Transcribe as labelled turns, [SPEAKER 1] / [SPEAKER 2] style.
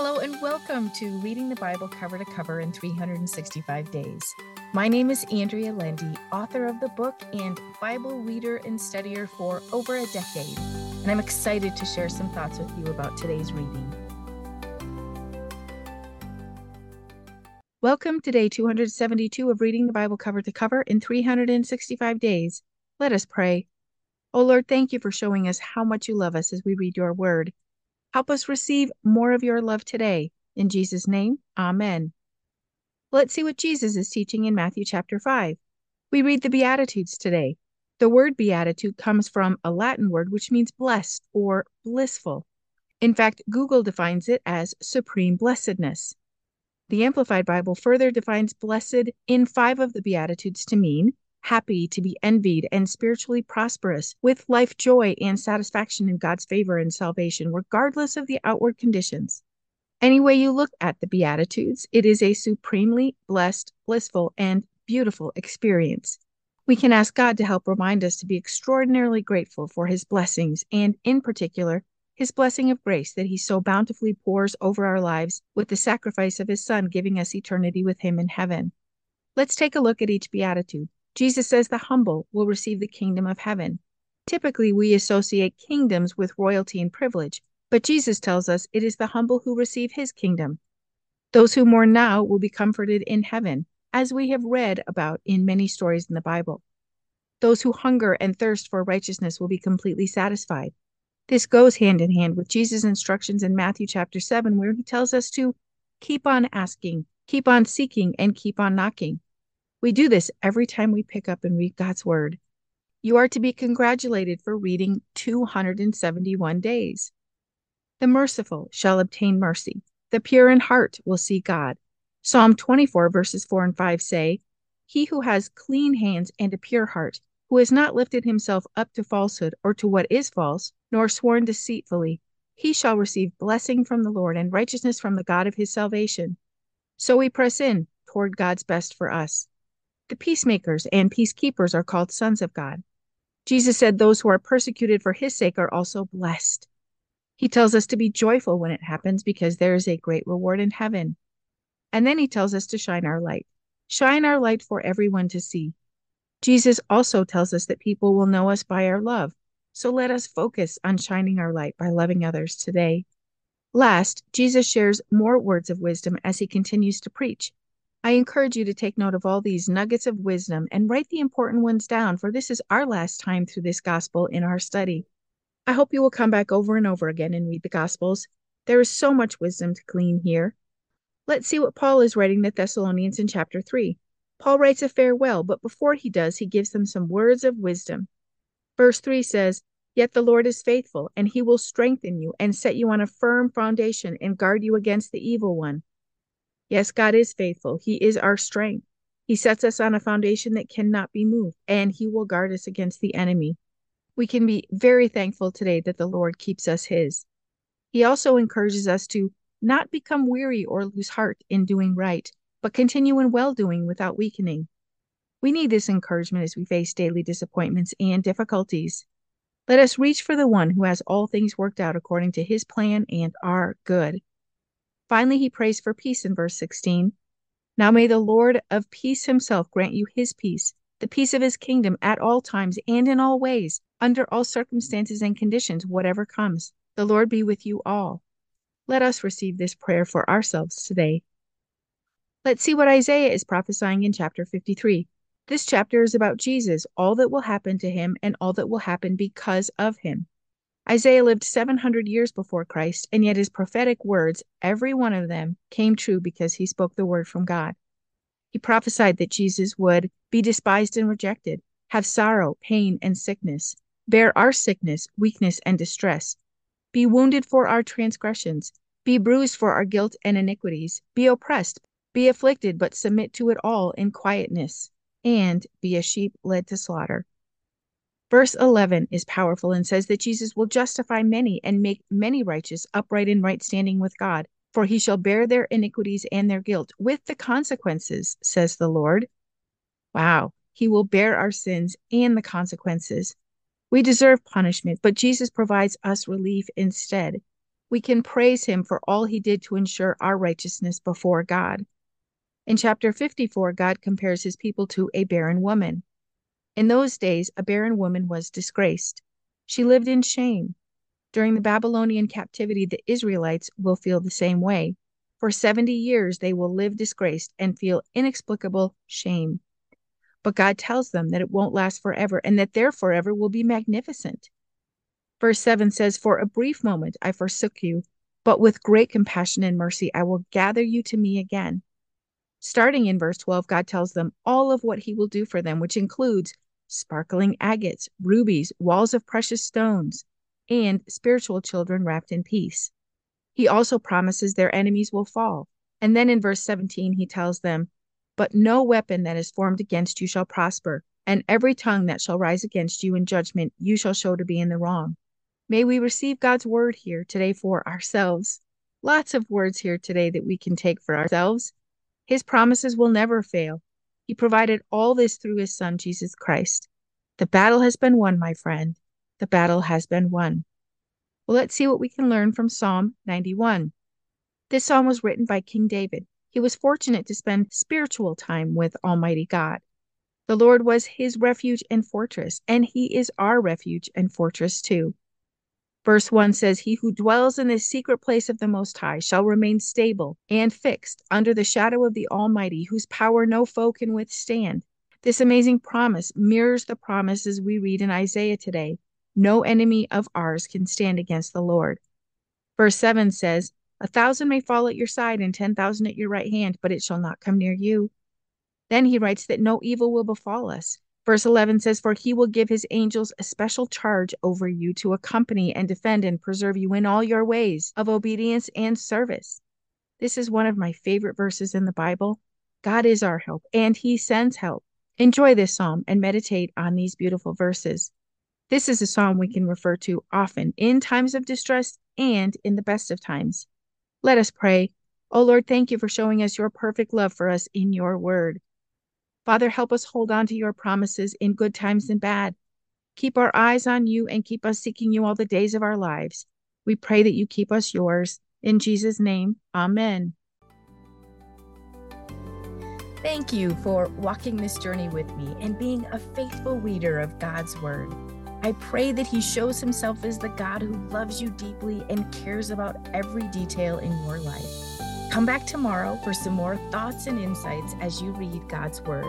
[SPEAKER 1] Hello, and welcome to Reading the Bible Cover to Cover in 365 Days. My name is Andrea Lendy, author of the book and Bible reader and studier for over a decade, and I'm excited to share some thoughts with you about today's reading. Welcome to day 272 of Reading the Bible Cover to Cover in 365 Days. Let us pray. Oh Lord, thank you for showing us how much you love us as we read your word. Help us receive more of your love today. In Jesus' name, Amen. Let's see what Jesus is teaching in Matthew chapter 5. We read the Beatitudes today. The word beatitude comes from a Latin word which means blessed or blissful. In fact, Google defines it as supreme blessedness. The Amplified Bible further defines blessed in five of the Beatitudes to mean happy, to be envied, and spiritually prosperous, with life joy and satisfaction in God's favor and salvation, regardless of the outward conditions. Any way you look at the Beatitudes, it is a supremely blessed, blissful, and beautiful experience. We can ask God to help remind us to be extraordinarily grateful for His blessings, and in particular, His blessing of grace that He so bountifully pours over our lives with the sacrifice of His Son, giving us eternity with Him in heaven. Let's take a look at each Beatitude. Jesus says the humble will receive the kingdom of heaven. Typically, we associate kingdoms with royalty and privilege, but Jesus tells us it is the humble who receive his kingdom. Those who mourn now will be comforted in heaven, as we have read about in many stories in the Bible. Those who hunger and thirst for righteousness will be completely satisfied. This goes hand in hand with Jesus' instructions in Matthew chapter 7, where he tells us to keep on asking, keep on seeking, and keep on knocking. We do this every time we pick up and read God's Word. You are to be congratulated for reading 271 days. The merciful shall obtain mercy. The pure in heart will see God. Psalm 24, verses 4 and 5 say, He who has clean hands and a pure heart, who has not lifted himself up to falsehood or to what is false, nor sworn deceitfully, he shall receive blessing from the Lord and righteousness from the God of his salvation. So we press in toward God's best for us. The peacemakers and peacekeepers are called sons of God. Jesus said those who are persecuted for his sake are also blessed. He tells us to be joyful when it happens because there is a great reward in heaven. And then he tells us to shine our light. Shine our light for everyone to see. Jesus also tells us that people will know us by our love. So let us focus on shining our light by loving others today. Last, Jesus shares more words of wisdom as he continues to preach. I encourage you to take note of all these nuggets of wisdom and write the important ones down, for this is our last time through this gospel in our study. I hope you will come back over and over again and read the gospels. There is so much wisdom to glean here. Let's see what Paul is writing the Thessalonians in chapter 3. Paul writes a farewell, but before he does, he gives them some words of wisdom. Verse 3 says, Yet the Lord is faithful, and he will strengthen you and set you on a firm foundation and guard you against the evil one. Yes, God is faithful. He is our strength. He sets us on a foundation that cannot be moved, and He will guard us against the enemy. We can be very thankful today that the Lord keeps us His. He also encourages us to not become weary or lose heart in doing right, but continue in well doing without weakening. We need this encouragement as we face daily disappointments and difficulties. Let us reach for the one who has all things worked out according to his plan and are good. Finally, he prays for peace in verse 16. Now may the Lord of peace himself grant you his peace, the peace of his kingdom at all times and in all ways, under all circumstances and conditions, whatever comes. The Lord be with you all. Let us receive this prayer for ourselves today. Let's see what Isaiah is prophesying in chapter 53. This chapter is about Jesus, all that will happen to him, and all that will happen because of him. Isaiah lived 700 years before Christ, and yet his prophetic words, every one of them, came true because he spoke the word from God. He prophesied that Jesus would be despised and rejected, have sorrow, pain, and sickness, bear our sickness, weakness, and distress, be wounded for our transgressions, be bruised for our guilt and iniquities, be oppressed, be afflicted, but submit to it all in quietness, and be a sheep led to slaughter. Verse 11 is powerful and says that Jesus will justify many and make many righteous, upright in right standing with God. For he shall bear their iniquities and their guilt with the consequences, says the Lord. Wow, he will bear our sins and the consequences. We deserve punishment, but Jesus provides us relief instead. We can praise him for all he did to ensure our righteousness before God. In chapter 54, God compares his people to a barren woman. In those days, a barren woman was disgraced. She lived in shame. During the Babylonian captivity, the Israelites will feel the same way. For 70 years, they will live disgraced and feel inexplicable shame. But God tells them that it won't last forever and that their forever will be magnificent. Verse 7 says, For a brief moment I forsook you, but with great compassion and mercy I will gather you to me again. Starting in verse 12, God tells them all of what he will do for them, which includes sparkling agates, rubies, walls of precious stones, and spiritual children wrapped in peace. He also promises their enemies will fall. And then in verse 17, he tells them, But no weapon that is formed against you shall prosper, and every tongue that shall rise against you in judgment you shall show to be in the wrong. May we receive God's word here today for ourselves. Lots of words here today that we can take for ourselves. His promises will never fail. He provided all this through his son, Jesus Christ. The battle has been won, my friend. The battle has been won. Well, let's see what we can learn from Psalm 91. This psalm was written by King David. He was fortunate to spend spiritual time with Almighty God. The Lord was his refuge and fortress, and he is our refuge and fortress too. Verse 1 says, He who dwells in the secret place of the Most High shall remain stable and fixed under the shadow of the Almighty, whose power no foe can withstand. This amazing promise mirrors the promises we read in Isaiah today. No enemy of ours can stand against the Lord. Verse 7 says, A thousand may fall at your side and ten thousand at your right hand, but it shall not come near you. Then he writes that no evil will befall us. Verse 11 says, For he will give his angels a special charge over you to accompany and defend and preserve you in all your ways of obedience and service. This is one of my favorite verses in the Bible. God is our help, and he sends help. Enjoy this psalm and meditate on these beautiful verses. This is a psalm we can refer to often in times of distress and in the best of times. Let us pray. O oh Lord, thank you for showing us your perfect love for us in your word. Father, help us hold on to your promises in good times and bad. Keep our eyes on you and keep us seeking you all the days of our lives. We pray that you keep us yours. In Jesus' name, amen.
[SPEAKER 2] Thank you for walking this journey with me and being a faithful reader of God's Word. I pray that He shows Himself as the God who loves you deeply and cares about every detail in your life. Come back tomorrow for some more thoughts and insights as you read God's Word.